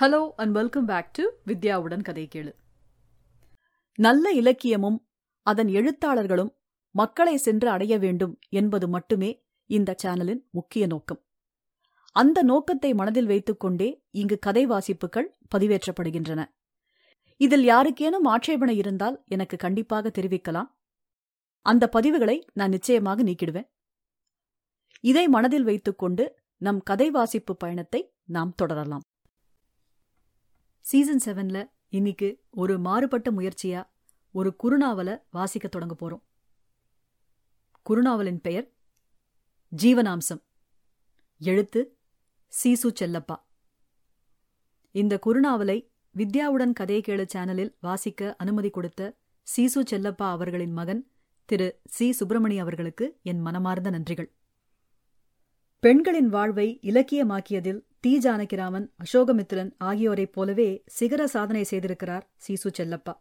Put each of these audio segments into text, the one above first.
Hello and welcome back to வித்யாவுடன் கதை கேளு. நல்ல இலக்கியமும் அதன் எழுத்தாளர்களும் மக்களை சென்று அடைய வேண்டும் என்பது மட்டுமே இந்த சேனலின் முக்கிய நோக்கம். அந்த நோக்கத்தை மனதில் வைத்துக்கொண்டே இங்கு கதை வாசிப்புகள் பதிவேற்றப்படுகின்றன. இதில் யாருக்கேனும் ஆட்சேபனை இருந்தால் எனக்கு கண்டிப்பாக தெரிவிக்கலாம். அந்த பதிவுகளை நான் நிச்சயமாக நீக்கிடுவேன். இதை மனதில் வைத்துக்கொண்டு நம் கதை வாசிப்பு பயணத்தை நாம் தொடரலாம். சீசன் செவன்ல இன்னைக்கு ஒரு மாறுபட்ட முயற்சியா ஒரு குறுநாவலை வாசிக்க தொடங்க போறோம். குறுநாவலின் பெயர் ஜீவனாம்சம். எழுத்து சீசு செல்லப்பா. இந்த குறுநாவலை வித்யாவுடன் கதை கேளு சேனலில் வாசிக்க அனுமதி கொடுத்த சீசு செல்லப்பா அவர்களின் மகன் திரு சி சுப்பிரமணி அவர்களுக்கு என் மனமார்ந்த நன்றிகள். பெண்களின் வாழ்வை இலக்கியமாக்கியதில் தி ஜானகிராமன் அசோகமித்ரன் ஆகியோரைப் போலவே சிகர சாதனை செய்திருக்கிறார் சீசு செல்லப்பா.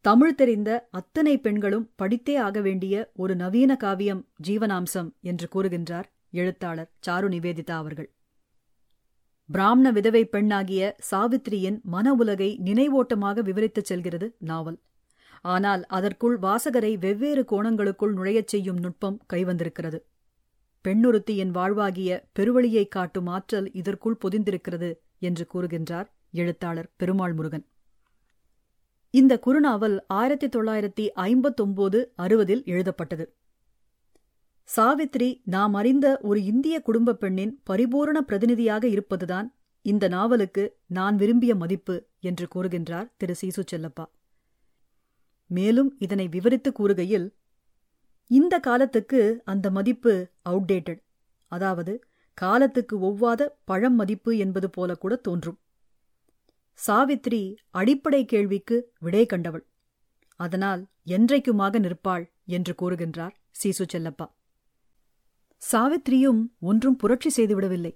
தமிழ் தெரிந்த அத்தனை பெண்களும் படித்தே ஆக வேண்டிய ஒரு நவீன காவியம் ஜீவனாம்சம் என்று கூறுகின்றார் எழுத்தாளர் சாரு நிவேதிதா அவர்கள். பிராமண விதவை பெண்ணாகிய சாவித்திரியின் மன உலகை நினைவோட்டமாக விவரித்துச் செல்கிறது நாவல். ஆனால் அதற்குள் வாசகரை வெவ்வேறு கோணங்களுக்குள் நுழையச் செய்யும் நுட்பம் கைவந்திருக்கிறது. பெண்ணுறுத்தியின் வாழ்வாகிய பெருவழியைக் காட்டும் ஆற்றல் இதற்குள் பொதிந்திருக்கிறது என்று கூறுகின்றார் எழுத்தாளர் பெருமாள் முருகன். இந்த குறுநாவல் ஆயிரத்தி தொள்ளாயிரத்தி ஐம்பத்தொன்பது அறுபதில் எழுதப்பட்டது. சாவித்ரி நாம் அறிந்த ஒரு இந்திய குடும்பப் பெண்ணின் பரிபூரண பிரதிநிதியாக இருப்பதுதான் இந்த நாவலுக்கு நான் விரும்பிய மதிப்பு என்று கூறுகின்றார் திரு. சீசு செல்லப்பா. மேலும் இதனை விவரித்து கூறுகையில் இந்த காலத்துக்கு அந்த மதிப்பு அவுடேட்டட் அதாவது காலத்துக்கு ஒவ்வாத பழம் மதிப்பு என்பது போல கூட தோன்றும். சாவித்ரி அடிப்படை கேள்விக்கு விடை கண்டவள். அதனால் என்றைக்குமாக நிற்பாள் என்று கூறுகின்றார் சீசு செல்லப்பா. சாவித்ரியும் ஒன்றும் புரட்சி செய்துவிடவில்லை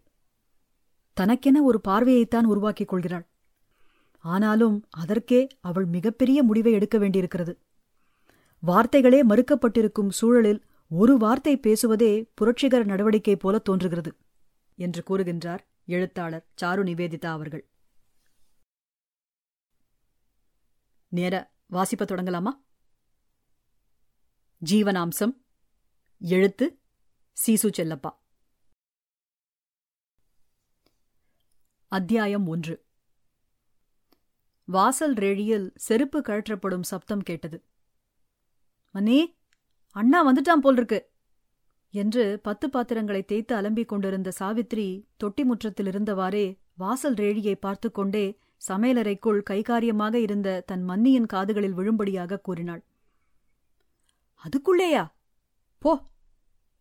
தனக்கென ஒரு பார்வையைத்தான் உருவாக்கிக் கொள்கிறாள். ஆனாலும் அதற்கே அவள் மிகப்பெரிய முடிவை எடுக்க வேண்டியிருக்கிறது. வார்த்தைகளே மறுக்கப்பட்டிருக்கும் சூழலில் ஒரு வார்த்தை பேசுவதே புரட்சிகர நடவடிக்கை போல தோன்றுகிறது என்று கூறுகின்றார் எழுத்தாளர் சாரு நிவேதிதா அவர்கள். நேர வாசிப்ப தொடங்கலாமா? ஜீவனாம்சம் எழுத்து சீசு செல்லப்பா. அத்தியாயம் ஒன்று. வாசல் ரேழியில் செருப்பு கழற்றப்படும் சப்தம் கேட்டது. மன்னி அண்ணா வந்துட்டான் போல் இருக்கு என்று பத்து பாத்திரங்களை தேய்த்து அலம்பிக் கொண்டிருந்த சாவித்ரி தொட்டி முற்றத்தில் இருந்தவாறே வாசல் ரேழியை பார்த்து கொண்டே சமையலறைக்குள் கைகாரியமாக இருந்த தன் மன்னியின் காதுகளில் விழும்படியாக கூறினாள். அதுக்குள்ளேயா? போ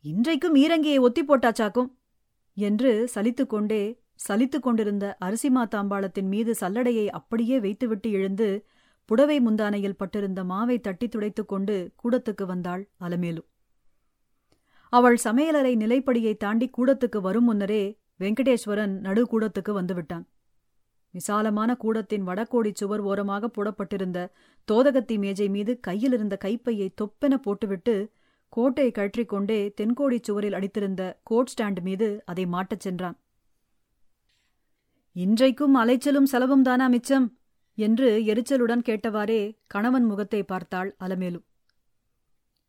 இன்றைக்கும் ஈரங்கியை ஒத்தி போட்டாச்சாக்கும்? என்று சலித்துக்கொண்டே சலித்துக் கொண்டிருந்த அரிசிமா தாம்பாளத்தின் மீது சல்லடையை அப்படியே வைத்துவிட்டு எழுந்து புடவை முந்தானையில் பட்டிருந்த மாவை தட்டி துடைத்துக் கொண்டு கூடத்துக்கு வந்தாள் அலமேலு. அவள் சமையலறை நிலைப்படியை தாண்டி கூடத்துக்கு வரும் முன்னரே வெங்கடேஸ்வரன் நடுக்கூடத்துக்கு வந்துவிட்டான் விசாலமான கூடத்தின் வடக்கோடி சுவர் ஓரமாக போடப்பட்டிருந்த தோதகத்தி மேஜை மீது கையில் இருந்த கைப்பையை தொப்பென போட்டுவிட்டு கோட்டை கழற்றிக்கொண்டே தென்கோடி சுவரில் அடித்திருந்த கோட் ஸ்டாண்ட் மீது அதை மாட்டச் சென்றான். இன்றைக்கும் அலைச்சலும் செலவும் தானா மிச்சம்? என்று எரிச்சலுடன் கேட்டவாறே கணவன் முகத்தை பார்த்தாள் அலமேலு.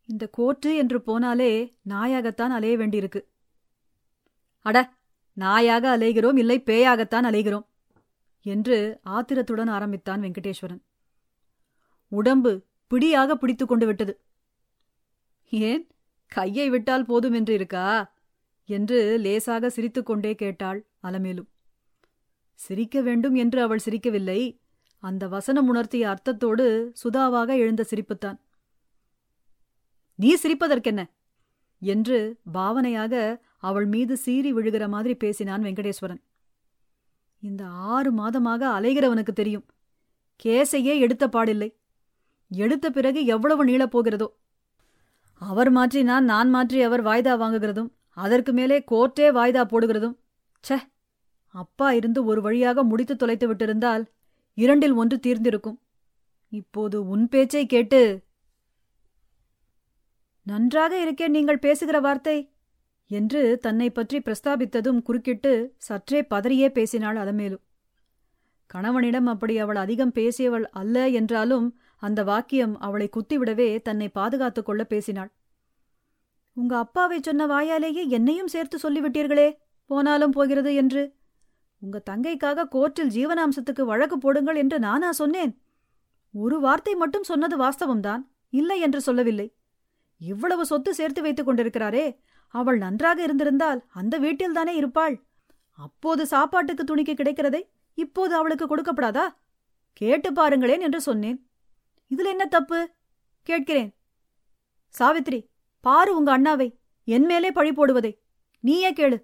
இந்த கோர்ட்டு என்று போனாலே நாயாகத்தான் அலைய வேண்டியிருக்கு. அட நாயாக அலைகிறோம் இல்லை பேயாகத்தான் அலைகிறோம் என்று ஆத்திரத்துடன் ஆரம்பித்தான் வெங்கடேஸ்வரன். உடம்பு பிடியாக பிடித்து கொண்டு விட்டது. ஏன் கையை விட்டால் போதும் என்று இருக்கா என்று லேசாக சிரித்துக்கொண்டே கேட்டாள் அலமேலு. சிரிக்க வேண்டும் என்று அவள் சிரிக்கவில்லை அந்த வசனம் உணர்த்திய அர்த்தத்தோடு சுதாவாக எழுந்த சிரிப்புத்தான். நீ சிரிப்பதற்கென்ன? என்று பாவனையாக அவள் மீது சீறி விழுகிற மாதிரி பேசினான் வெங்கடேஸ்வரன். இந்த ஆறு மாதமாக அலைகிறவனுக்கு தெரியும். கேசையே எடுத்த பாடில்லை. எடுத்த பிறகு எவ்வளவு நீளப் போகிறதோ. அவர் மாற்றினான் நான் மாற்றி அவர் வாய்தா வாங்குகிறதும் அதற்கு மேலே கோர்ட்டே வாய்தா போடுகிறதும். ச்சே! அப்பா இருந்து ஒரு வழியாக முடித்து தொலைத்து விட்டிருந்தால் இரண்டில் ஒன்று தீர்ந்திருக்கும். இப்போது உன் பேச்சை கேட்டு நன்றாக இருக்கேன் நீங்கள் பேசுகிற வார்த்தை என்று தன்னை பற்றி பிரஸ்தாபித்ததும் குறுக்கிட்டு சற்றே பதறியே பேசினாள் அதமேலு கணவனிடம் அப்படி அவள் அதிகம் பேசியவள் அல்ல என்றாலும் அந்த வாக்கியம் அவளை குத்திவிடவே தன்னை பாதுகாத்துக் கொள்ள பேசினாள். உங்க அப்பாவை சொன்ன வாயாலேயே என்னையும் சேர்த்து சொல்லிவிட்டீர்களே போனாலும் போகிறது என்று உங்க தங்கைக்காக கோர்ட்டில் ஜீவனாம்சத்துக்கு வழக்கு போடுங்கள் என்று நானா சொன்னேன். ஒரு வார்த்தை மட்டும் சொன்னது வாஸ்தவம்தான் இல்லை என்று சொல்லவில்லை. இவ்வளவு சொத்து சேர்த்து வைத்துக் கொண்டிருக்கிறாரே அவள் நன்றாக இருந்திருந்தால் அந்த வீட்டில்தானே இருப்பாள். அப்போது சாப்பாட்டுக்கு துணிக்கு கிடைக்கிறதை இப்போது அவளுக்கு கொடுக்கப்படாதா? கேட்டு பாருங்களேன் என்று சொன்னேன். இதுல என்ன தப்பு? கேட்கிறேன். சாவித்ரி பாரு உங்க அண்ணாவை என் மேலே பழி போடுவதை. நீயே கேளு.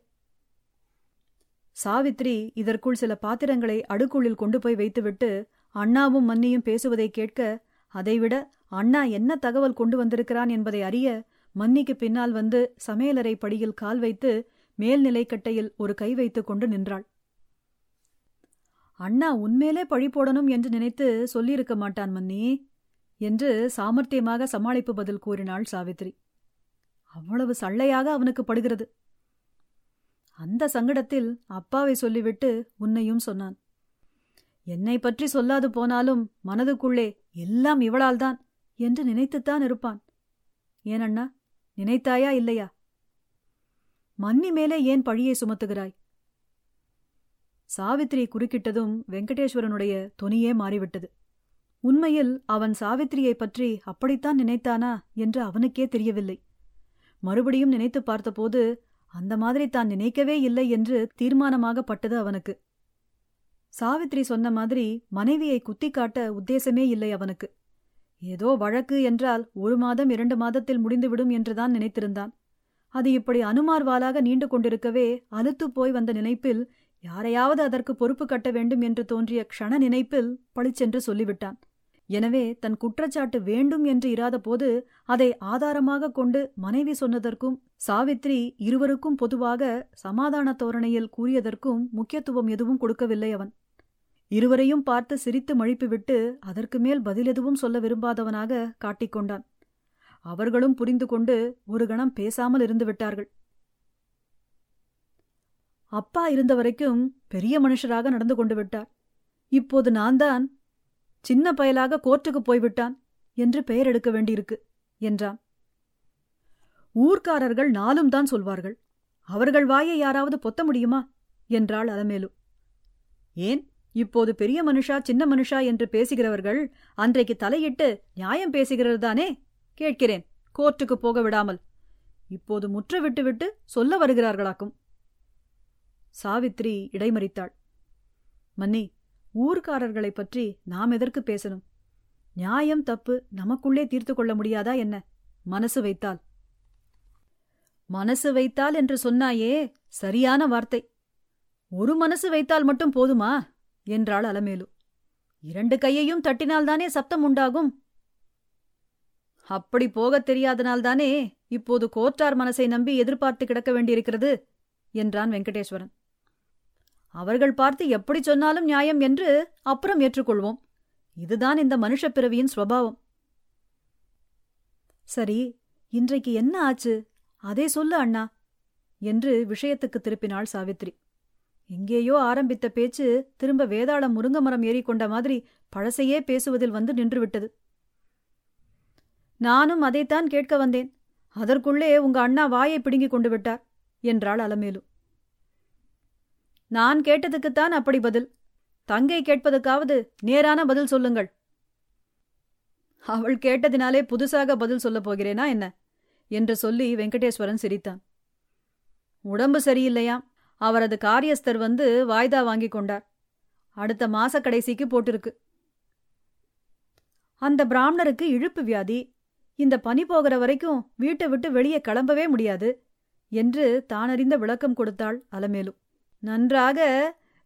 சாவித்ரி இதற்குள் சில பாத்திரங்களை அடுக்குள்ளில் கொண்டு போய் வைத்துவிட்டு அண்ணாவும் மன்னியும் பேசுவதை கேட்க அதைவிட அண்ணா என்ன தகவல் கொண்டு வந்திருக்கிறான் என்பதை அறிய மன்னிக்கு பின்னால் வந்து சமையலறை படியில் கால் வைத்து மேல்நிலைக்கட்டையில் ஒரு கை வைத்துக் கொண்டு நின்றாள். அண்ணா உண்மையிலே பழி போடணும் என்று நினைத்து சொல்லியிருக்க மாட்டான் மன்னி என்று சாமர்த்தியமாக சமாளிப்பு பதில் கூறினாள் சாவித்ரி. அவ்வளவு சள்ளையாக அவனுக்கு படுகிறது. அந்த சங்கடத்தில் அப்பாவை சொல்லிவிட்டு உன்னையும் சொன்னான். என்னை பற்றி சொல்லாது போனாலும் மனதுக்குள்ளே எல்லாம் இவளால்தான் என்று நினைத்துத்தான் இருப்பான். ஏனண்ணா நினைத்தாயா இல்லையா? மன்னி மேலே ஏன் பழியை சுமத்துகிறாய்? சாவித்திரி குறுக்கிட்டதும் வெங்கடேஸ்வரனுடைய தொனியே மாறிவிட்டது. உண்மையில் அவன் சாவித்திரியை பற்றி அப்படித்தான் நினைத்தானா என்று அவனுக்கே தெரியவில்லை. மறுபடியும் நினைத்து பார்த்தபோது அந்த மாதிரி தான் நினைக்கவே இல்லை என்று தீர்மானமாகப்பட்டது அவனுக்கு. சாவித்ரி சொன்ன மாதிரி மனைவியை குத்தி காட்ட உத்தேசமே இல்லை அவனுக்கு. ஏதோ வழக்கு என்றால் ஒரு மாதம் இரண்டு மாதத்தில் முடிந்துவிடும் என்றுதான் நினைத்திருந்தான். அது இப்படி அனுமார்வாலாக நீண்டு கொண்டிருக்கவே அலுத்துப் போய் வந்த நினைப்பில் யாரையாவது அதற்கு பொறுப்பு கட்ட வேண்டும் என்று தோன்றிய க்ஷண நினைப்பில் பளிச்சென்று சொல்லிவிட்டான். எனவே தன் குற்றச்சாட்டு வேண்டும் என்று இராதபோது அதை ஆதாரமாக கொண்டு மனைவி சொன்னதற்கும் சாவித்ரி இருவருக்கும் பொதுவாக சமாதான தோரணையில் கூறியதற்கும் முக்கியத்துவம் எதுவும் கொடுக்கவில்லை அவன். இருவரையும் பார்த்து சிரித்து மழிப்புவிட்டு அதற்கு மேல் பதில் எதுவும் சொல்ல விரும்பாதவனாக காட்டிக்கொண்டான் அவர்களும் புரிந்து கொண்டு ஒரு கணம் பேசாமல் இருந்து விட்டார்கள். அப்பா இருந்த வரைக்கும் பெரிய மனுஷராக நடந்து கொண்டு விட்டார். இப்போது நான் தான் சின்ன பயலாக கோர்ட்டுக்கு போய்விட்டான் என்று பெயர் எடுக்க வேண்டியிருக்கு என்றான். ஊர்க்காரர்கள் நாளும் தான் சொல்வார்கள். அவர்கள் வாயை யாராவது பொத்த முடியுமா? என்றாள் அலமேலு. ஏன்? இப்போது பெரிய மனுஷா சின்ன மனுஷா என்று பேசுகிறவர்கள் அன்றைக்கு தலையிட்டு நியாயம் பேசுகிறதுதானே கேட்கிறேன் கோர்ட்டுக்கு போக விடாமல். இப்போது முற்ற விட்டுவிட்டு சொல்ல வருகிறார்களாக்கும். சாவித்ரி இடைமறித்தாள். மன்னி ஊர்க்காரர்களைப் பற்றி நாம் எதற்கு பேசணும்? நியாயம் தப்பு நமக்குள்ளே தீர்த்து கொள்ள முடியாதா என்ன? மனசு வைத்தால். மனசு வைத்தால் என்று சொன்னாயே சரியான வார்த்தை. ஒரு மனசு வைத்தால் மட்டும் போதுமா? என்றாள் அலமேலு. இரண்டு கையையும் தட்டினால்தானே சப்தம் உண்டாகும்? அப்படி போகத் தெரியாதனால்தானே இப்போது கோர்ட்டார் மனசை நம்பி எதிர்பார்த்து கிடக்க வேண்டியிருக்கிறது? என்றான் வெங்கடேஸ்வரன். அவர்கள் பார்த்து எப்படி சொன்னாலும் நியாயம் என்று அப்புறம் ஏற்றுக்கொள்வோம். இதுதான் இந்த மனுஷப் பிறவியின் ஸ்வபாவம் சரி இன்றைக்கு என்ன ஆச்சு? அதே சொல்லு அண்ணா என்று விஷயத்துக்கு திருப்பினாள் சாவித்ரி. எங்கேயோ ஆரம்பித்த பேச்சு திரும்ப வேதாளம் முருங்கமரம் ஏறிக்கொண்ட மாதிரி பழசையே பேசுவதில் வந்து நின்றுவிட்டது. நானும் அதைத்தான் கேட்க வந்தேன். அதற்குள்ளே உங்க அண்ணா வாயை பிடுங்கிக் கொண்டு விட்டார் என்றாள் அலமேலு. நான் கேட்டதுக்குத்தான் அப்படி பதில். தங்கை கேட்பதுக்காவது நேரான பதில் சொல்லுங்கள். அவள் கேட்டதினாலே புதுசாக பதில் சொல்லப் போகிறேனா என்ன? என்று சொல்லி வெங்கடேஸ்வரன் சிரித்தான். உடம்பு சரியில்லையாம் அவரது காரியஸ்தர் வந்து வாய்தா வாங்கிக் கொண்டார். அடுத்த மாச கடைசிக்கு போட்டிருக்கு. அந்த பிராமணருக்கு இழுப்பு வியாதி. இந்த பனி போகிற வரைக்கும் வீட்டை விட்டு வெளியே கிளம்பவே முடியாது என்று தானறிந்த விளக்கம் கொடுத்தாள் அலமேலு. நன்றாக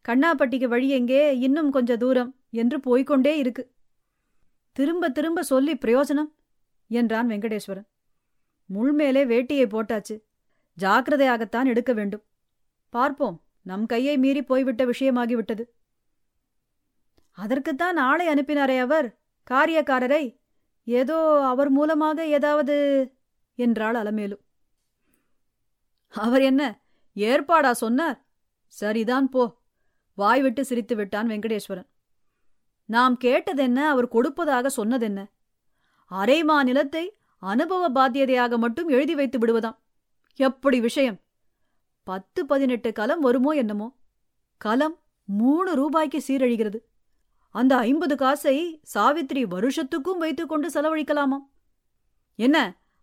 கண்ணாப்பட்டிக்கு வழி எங்கே? இன்னும் கொஞ்ச தூரம் என்று போய்கொண்டே இருக்கு. திரும்ப திரும்ப சொல்லி பிரயோஜனம் என்றான் வெங்கடேஸ்வரன். முள்மேலே வேட்டியை போட்டாச்சு. ஜாக்கிரதையாகத்தான் எடுக்க வேண்டும். பார்ப்போம் நம் கையை மீறி போய்விட்ட விஷயமாகிவிட்டது. அதற்குத்தான் ஆளை அனுப்பினாரே அவர் காரியக்காரரை. ஏதோ அவர் மூலமாக ஏதாவது என்றாள் அலமேலு. அவர் என்ன ஏற்பாடா சொன்னார்? சரிதான் போ. வாய்விட்டு சிரித்து விட்டான் வெங்கடேஸ்வரன். நாம் கேட்டதென்ன அவர் கொடுப்பதாக சொன்னதென்ன? அரைமா நிலத்தை அனுபவ பாத்தியதையாக மட்டும் எழுதி வைத்து விடுவதாம். எப்படி விஷயம்? பத்து பதினெட்டு கலம் வருமோ என்னமோ? கலம் மூணு ரூபாய்க்கு சீரழிகிறது. அந்த ஐம்பது காசை சாவித்ரி வருஷத்துக்கும் வைத்துக்கொண்டு செலவழிக்கலாமாம்? என்ன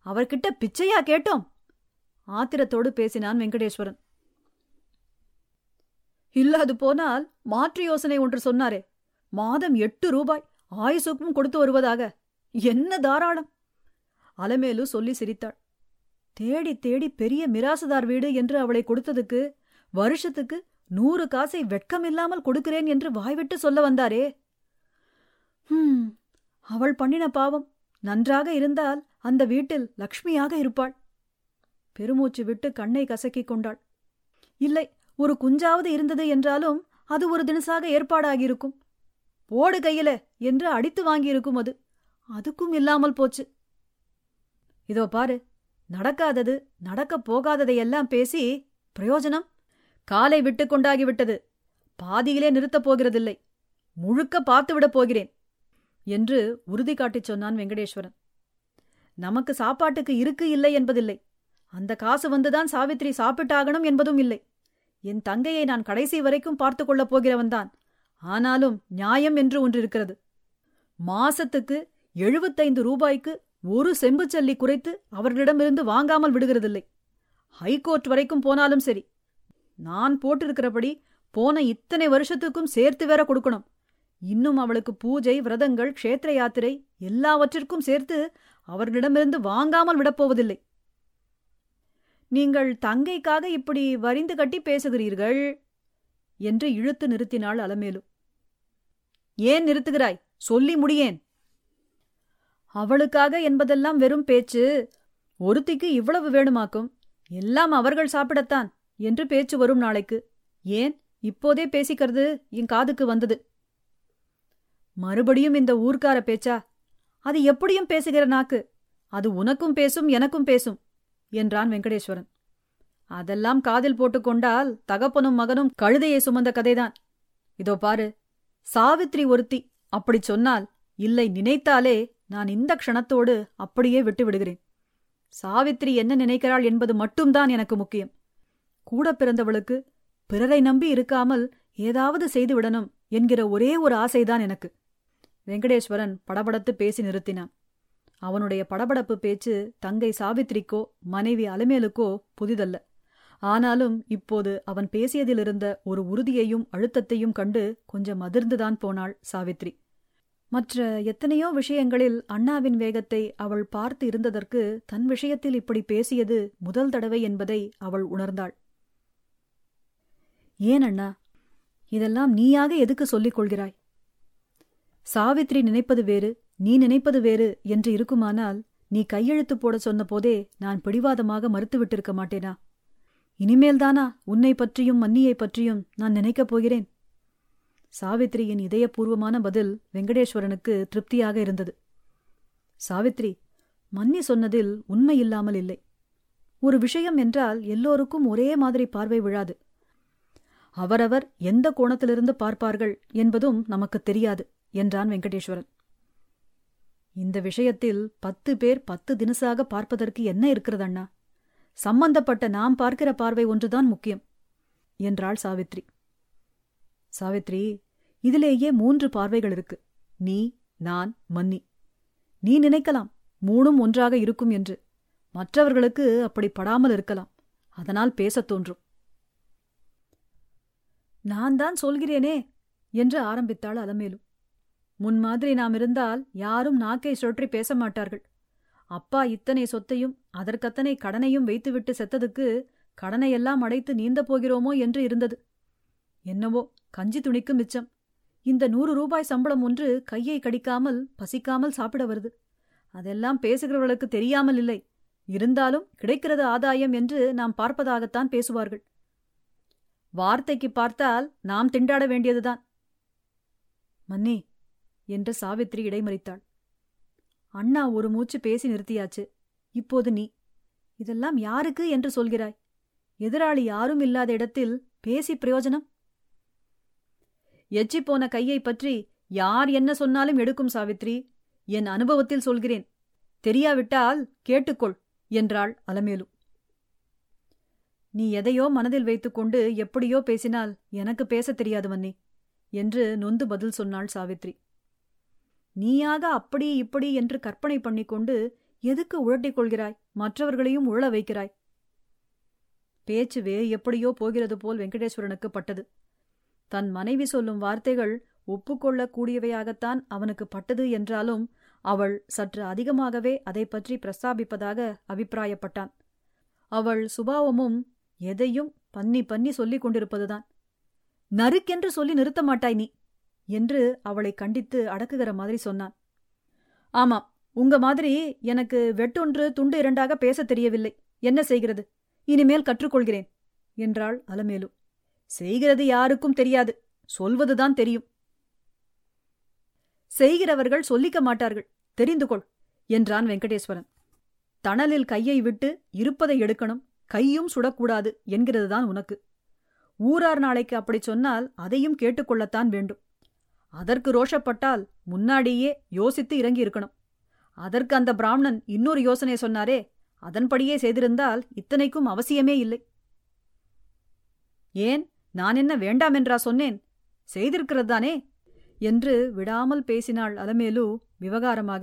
அவர்கிட்ட பிச்சையா கேட்டோம்? ஆத்திரத்தோடு பேசினான் வெங்கடேஸ்வரன். இல்லாது போனால் மாற்று யோசனை ஒன்று சொன்னாரே. மாதம் எட்டு ரூபாய் ஆயுசுக்கும் கொடுத்து வருவதாக. என்ன தாராளம்? அலமேலு சொல்லி சிரித்தாள். தேடி தேடி பெரிய மிராசுதார் வீடு என்று அவளை கொடுத்ததுக்கு வருஷத்துக்கு நூறு காசை வெட்கமில்லாமல் கொடுக்கிறேன் என்று வாய்விட்டு சொல்ல வந்தாரே. ஹம் அவள் பண்ணின பாவம். நன்றாக இருந்தால் அந்த வீட்டில் லக்ஷ்மியாக இருப்பாள். பெருமூச்சு விட்டு கண்ணை கசக்கிக் கொண்டாள். இல்லை ஒரு குஞ்சாவது இருந்தது என்றாலும் அது ஒரு தினசாக ஏற்பாடாகியிருக்கும். போடு கையில என்று அடித்து வாங்கியிருக்கும் அது. அதுக்கும் இல்லாமல் போச்சு. இதோ பாரு நடக்காதது நடக்கப் போகாததையெல்லாம் பேசி பிரயோஜனம்? காலை விட்டு கொண்டாகிவிட்டது பாதியிலே நிறுத்தப் போகிறதில்லை. முழுக்க பார்த்துவிடப் போகிறேன் என்று உறுதி காட்டிச் சொன்னான் வெங்கடேஸ்வரன். நமக்கு சாப்பாட்டுக்கு இருக்கு இல்லை என்பதில்லை. அந்த காசு வந்துதான் சாவித்ரி சாப்பிட்டாகணும் என்பதும் இல்லை. என் தங்கையை நான் கடைசி வரைக்கும் பார்த்து கொள்ளப் போகிறவன்தான் ஆனாலும் நியாயம் என்று ஒன்று இருக்கிறது. மாசத்துக்கு எழுபத்தைந்து ரூபாய்க்கு ஒரு செம்புச்சல்லி குறைத்து அவர்களிடமிருந்து வாங்காமல் விடுகிறதில்லை. ஹைகோர்ட் வரைக்கும் போனாலும் சரி. நான் போட்டிருக்கிறபடி போன இத்தனை வருஷத்துக்கும் சேர்த்து வேற கொடுக்கணும். இன்னும் அவளுக்கு பூஜை விரதங்கள் க்ஷேத்திர யாத்திரை எல்லாவற்றிற்கும் சேர்த்து அவர்களிடமிருந்து வாங்காமல் விடப்போவதில்லை நீங்கள் தங்கைக்காக இப்படி வரிந்து கட்டி பேசுகிறீர்கள்? என்று இழுத்து நிறுத்தினாள் அலமேலு. ஏன் நிறுத்துகிறாய்? சொல்லி முடியேன். அவளுக்காக என்பதெல்லாம் வெறும் பேச்சு. ஒருத்திக்கு இவ்வளவு வேணுமாக்கும்? எல்லாம் அவர்கள் சாப்பிடத்தான் என்று பேச்சு வரும் நாளைக்கு. ஏன் இப்போதே பேசிக்கிறது என் காதுக்கு வந்தது? மறுபடியும் இந்த ஊர்க்கார பேச்சா? அது எப்படியும் பேசுகிற நாக்கு. அது உனக்கும் பேசும் எனக்கும் பேசும். என்றான் வெங்கடேஸ்வரன். அதெல்லாம் காதில் போட்டுக்கொண்டால் தகப்பனும் மகனும் கழுதையை சுமந்த கதைதான். இதோ பாரு சாவித்ரி ஒருத்தி அப்படிச் சொன்னால் இல்லை நினைத்தாலே நான் இந்த க்ஷணத்தோடு அப்படியே விட்டு விடுகிறேன். சாவித்ரி என்ன நினைக்கிறாள் என்பது மட்டும்தான் எனக்கு முக்கியம். கூட பிறந்தவளுக்கு பிறரை நம்பி இருக்காமல் ஏதாவது செய்துவிடணும் என்கிற ஒரே ஒரு ஆசைதான் எனக்கு. வெங்கடேஸ்வரன் படபடத்து பேசி நிறுத்தினான். அவனுடைய படபடப்பு பேச்சு தங்கை சாவித்ரிக்கோ மனைவி அலமேலுக்கோ புதிதல்ல. ஆனாலும் இப்போது அவன் பேசியதிலிருந்த ஒரு உறுதியையும் அழுத்தத்தையும் கண்டு கொஞ்சம் அதிர்ந்துதான் போனாள் சாவித்ரி. மற்ற எத்தனையோ விஷயங்களில் அண்ணாவின் வேகத்தை அவள் பார்த்து இருந்ததற்கு தன் விஷயத்தில் இப்படி பேசியது முதல் தடவை என்பதை அவள் உணர்ந்தாள். ஏன் அண்ணா இதெல்லாம் நீயாக எதுக்கு சொல்லிக் கொள்கிறாய்? சாவித்ரி நினைப்பது வேறு. நீ நினைப்பது வேறு என்று இருக்குமானால் நீ கையெழுத்து போட சொன்ன போதே நான் பிடிவாதமாக மறுத்துவிட்டிருக்க மாட்டேனா? இனிமேல்தானா உன்னை பற்றியும் மன்னியை பற்றியும் நான் நினைக்கப் போகிறேன்? சாவித்ரியின் இதயபூர்வமான பதில் வெங்கடேஸ்வரனுக்கு திருப்தியாக இருந்தது. சாவித்ரி மன்னி சொன்னதில் உண்மை இல்லாமல் இல்லை. ஒரு விஷயம் என்றால் எல்லோருக்கும் ஒரே மாதிரி பார்வை விழாது. அவரவர் எந்த கோணத்திலிருந்து பார்ப்பார்கள் என்பதும் நமக்கு தெரியாது என்றான் வெங்கடேஸ்வரன். இந்த விஷயத்தில் பத்து பேர் பத்து தினசாக பார்ப்பதற்கு என்ன இருக்கிறது அண்ணா சம்பந்தப்பட்ட நாம் பார்க்கிற பார்வை ஒன்றுதான் முக்கியம் என்றாள் சாவித்ரி. சாவித்ரி இதிலேயே மூன்று பார்வைகள் இருக்கு. நீ நான் மன்னி. நீ நினைக்கலாம் மூணும் ஒன்றாக இருக்கும் என்று. மற்றவர்களுக்கு அப்படி படாமல் இருக்கலாம். அதனால் பேசத் தோன்றும். நான் தான் சொல்கிறேனே என்று ஆரம்பித்தாள் அலமேலு. முன் மாதிரி நாம் இருந்தால் யாரும் நாக்கை சுழற்றி பேச மாட்டார்கள். அப்பா இத்தனை சொத்தையும் அதற்கத்தனை கடனையும் வைத்துவிட்டு செத்ததுக்கு கடனையெல்லாம் அடைத்து நீந்த போகிறோமோ என்று இருந்தது. என்னவோ கஞ்சி துணிக்கு மிச்சம். இந்த நூறு ரூபாய் சம்பளம் ஒன்று கையை கடிக்காமல் பசிக்காமல் சாப்பிட வருது. அதெல்லாம் பேசுகிறவர்களுக்கு தெரியாமல் இல்லை. இருந்தாலும் கிடைக்கிறது ஆதாயம் என்று நாம் பார்ப்பதாகத்தான் பேசுவார்கள். வார்த்தைக்கு பார்த்தால் நாம் திண்டாட வேண்டியதுதான். மன்னி என்று சாவித்ரி இடைமறித்தாள். அண்ணா ஒரு மூச்சு பேசி நிறுத்தியாச்சு. இப்போது நீ இதெல்லாம் யாருக்கு என்று சொல்கிறாய்? எதிராளி யாரும் இல்லாத இடத்தில் பேசி பிரயோஜனம்? எச்சிப்போன கையை பற்றி யார் என்ன சொன்னாலும் எடுக்கும் சாவித்ரி என் அனுபவத்தில் சொல்கிறேன். தெரியாவிட்டால் கேட்டுக்கொள் என்றாள் அலமேலு. நீ எதையோ மனதில் வைத்துக்கொண்டு எப்படியோ பேசினால் எனக்கு பேசத் தெரியாது மன்னி என்று நொந்து பதில் சொன்னாள் சாவித்ரி நீயாக அப்படி இப்படி என்று கற்பனை பண்ணிக்கொண்டு எதுக்கு உழட்டிக் கொள்கிறாய்? மற்றவர்களையும் உழ வைக்கிறாய். பேச்சு வேறு எப்படியோ போகிறது போல் வெங்கடேஸ்வரனுக்கு பட்டது. தன் மனைவி சொல்லும் வார்த்தைகள் ஒப்புக்கொள்ளக் கூடியவையாகத்தான் அவனுக்கு பட்டது என்றாலும் அவள் சற்று அதிகமாகவே அதை பற்றி பிரஸ்தாபிப்பதாக அபிப்பிராயப்பட்டான். அவள் சுபாவமும் எதையும் பன்னி பன்னி சொல்லிக் கொண்டிருப்பதுதான். நறுக்கென்று சொல்லி நிறுத்த மாட்டாய் நீ. என்று அவளை கண்டித்து அடக்குகிற மாதிரி சொன்னான். ஆமாம் உங்க மாதிரி எனக்கு வெட்டொன்று துண்டு இரண்டாக பேசத் தெரியவில்லை. என்ன செய்கிறது? இனிமேல் கற்றுக்கொள்கிறேன் என்றாள் அலமேலு. செய்கிறது யாருக்கும் தெரியாது. சொல்வதுதான் தெரியும். செய்கிறவர்கள் சொல்லிக்க மாட்டார்கள். தெரிந்து கொள் என்றான் வெங்கடேஸ்வரன். தணலில் கையை விட்டு இருப்பதை எடுக்கணும். கையும் சுடக்கூடாது என்கிறதுதான் உனக்கு. ஊரார் நாளைக்கு அப்படி சொன்னால் அதையும் கேட்டுக்கொள்ளத்தான் வேண்டும். அதற்கு ரோஷப்பட்டால் முன்னாடியே யோசித்து இறங்கி இருக்கணும் அதற்கு அந்த பிராமணன் இன்னொரு யோசனை சொன்னாரே அதன்படியே செய்திருந்தால் இத்தனைக்கும் அவசியமே இல்லை. ஏன் நான் என்ன வேண்டாம் என்றா சொன்னேன்? செய்திருக்கிறதானே என்று விடாமல் பேசினாள் அலமேலு விவகாரமாக.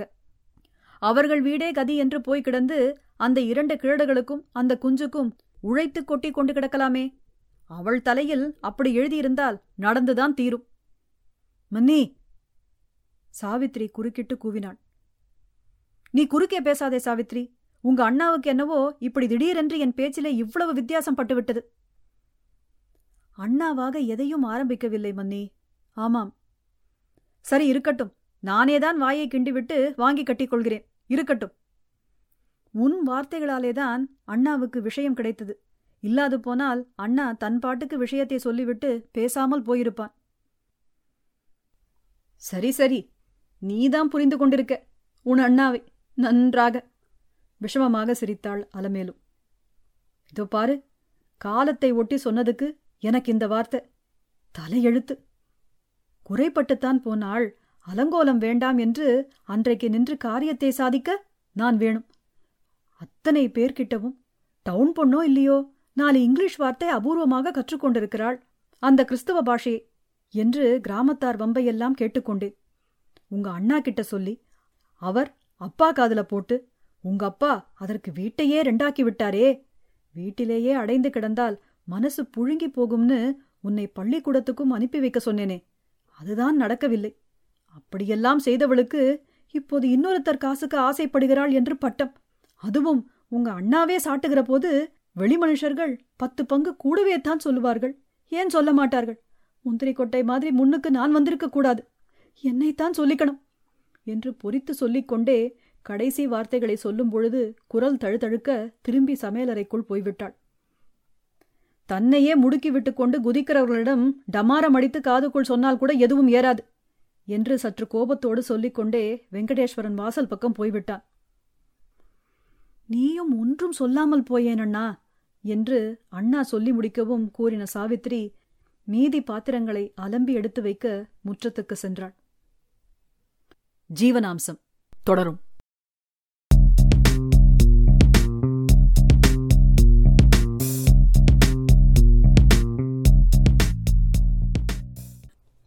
அவர்கள் வீடே கதி என்று போய் கிடந்து அந்த இரண்டு கிழடுகளுக்கும் அந்த குஞ்சுக்கும் உழைத்து கொட்டி கொண்டு கிடக்கலாமே. அவள் தலையில் அப்படி எழுதியிருந்தால் நடந்துதான் தீரும். மன்னி! சாவித்ரி குறுக்கிட்டு கூவினாள். நீ குறுக்கே பேசாதே சாவித்ரி உங்க அண்ணாவுக்கு என்னவோ இப்படி திடீரென்று என் பேச்சிலே இவ்வளவு வித்தியாசம் பட்டுவிட்டது. அண்ணாவாக எதையும் ஆரம்பிக்கவில்லை மன்னி. ஆமாம். சரி இருக்கட்டும். நானேதான் வாயை கிண்டிவிட்டு வாங்கி கட்டிக்கொள்கிறேன் இருக்கட்டும். உன் வார்த்தைகளாலேதான் அண்ணாவுக்கு விஷயம் கிடைத்தது. இல்லாது போனால் அண்ணா தன் பாட்டுக்கு விஷயத்தை சொல்லிவிட்டு பேசாமல் போயிருப்பான். சரி சரி. நீதான் புரிந்து கொண்டிருக்க. உன் அண்ணாவை நன்றாக. விஷமமாக சிரித்தாள் அலமேலு. இதோ பாரு காலத்தை ஒட்டி சொன்னதுக்கு எனக்கு இந்த வார்த்தை. தலையெழுத்து. குறைப்பட்டுத்தான் போனாள். அலங்கோலம் வேண்டாம் என்று அன்றைக்கு நின்று காரியத்தை சாதிக்க நான் வேணும். அத்தனை பேர்கிட்டவும் டவுன் பொண்ணோ இல்லையோ? நாலு இங்கிலீஷ் வார்த்தை அபூர்வமாக கற்றுக்கொண்டிருக்கிறாள். அந்த கிறிஸ்தவ பாஷையை என்று கிராமத்தார் வம்பையெல்லாம் கேட்டுக்கொண்டேன் உங்க அண்ணா கிட்ட சொல்லி அவர் அப்பா காதுல போட்டு உங்க அப்பா அதற்கு வீட்டையே ரெண்டாக்கி விட்டாரே வீட்டிலேயே அடைந்து கிடந்தால் மனசு புழுங்கி போகும்னு உன்னை பள்ளிக்கூடத்துக்கும் அனுப்பி வைக்க சொன்னேனே அதுதான் நடக்கவில்லை. அப்படியெல்லாம் செய்தவளுக்கு இப்போது இன்னொருத்தர் காசுக்கு ஆசைப்படுகிறாள் என்று பட்டம். அதுவும் உங்க அண்ணாவே சாட்டுகிற போது வெளி மனுஷர்கள் பத்து பங்கு கூடவே தான் சொல்லுவார்கள். ஏன் சொல்ல மாட்டார்கள்? முந்திரி கொட்டை மாதிரி முன்னுக்கு நான் வந்திருக்க கூடாது. என்னைத்தான் சொல்லிக்கணும். என்று பொறித்து சொல்லிக்கொண்டே கடைசி வார்த்தைகளை சொல்லும் பொழுது குரல் தழுதழுக்க திரும்பி சமையலறைக்குள் போய்விட்டாள். தன்னையே முடுக்கி விட்டுக்கொண்டு குதிக்கிறவர்களிடம் டமாரம் அடித்து காதுக்குள் சொன்னால் கூட எதுவும் ஏறாது என்று சற்று கோபத்தோடு சொல்லிக்கொண்டே வெங்கடேஸ்வரன் வாசல் பக்கம் போய்விட்டான். நீயும் ஒன்றும் சொல்லாமல் போயேனண்ணா என்று அண்ணா சொல்லி முடிக்கவும் கூறின சாவித்ரி மீதி பாத்திரங்களை அலம்பி எடுத்து வைக்க முற்றத்துக்கு சென்றாள். ஜீவனாம்சம். தொடரும்.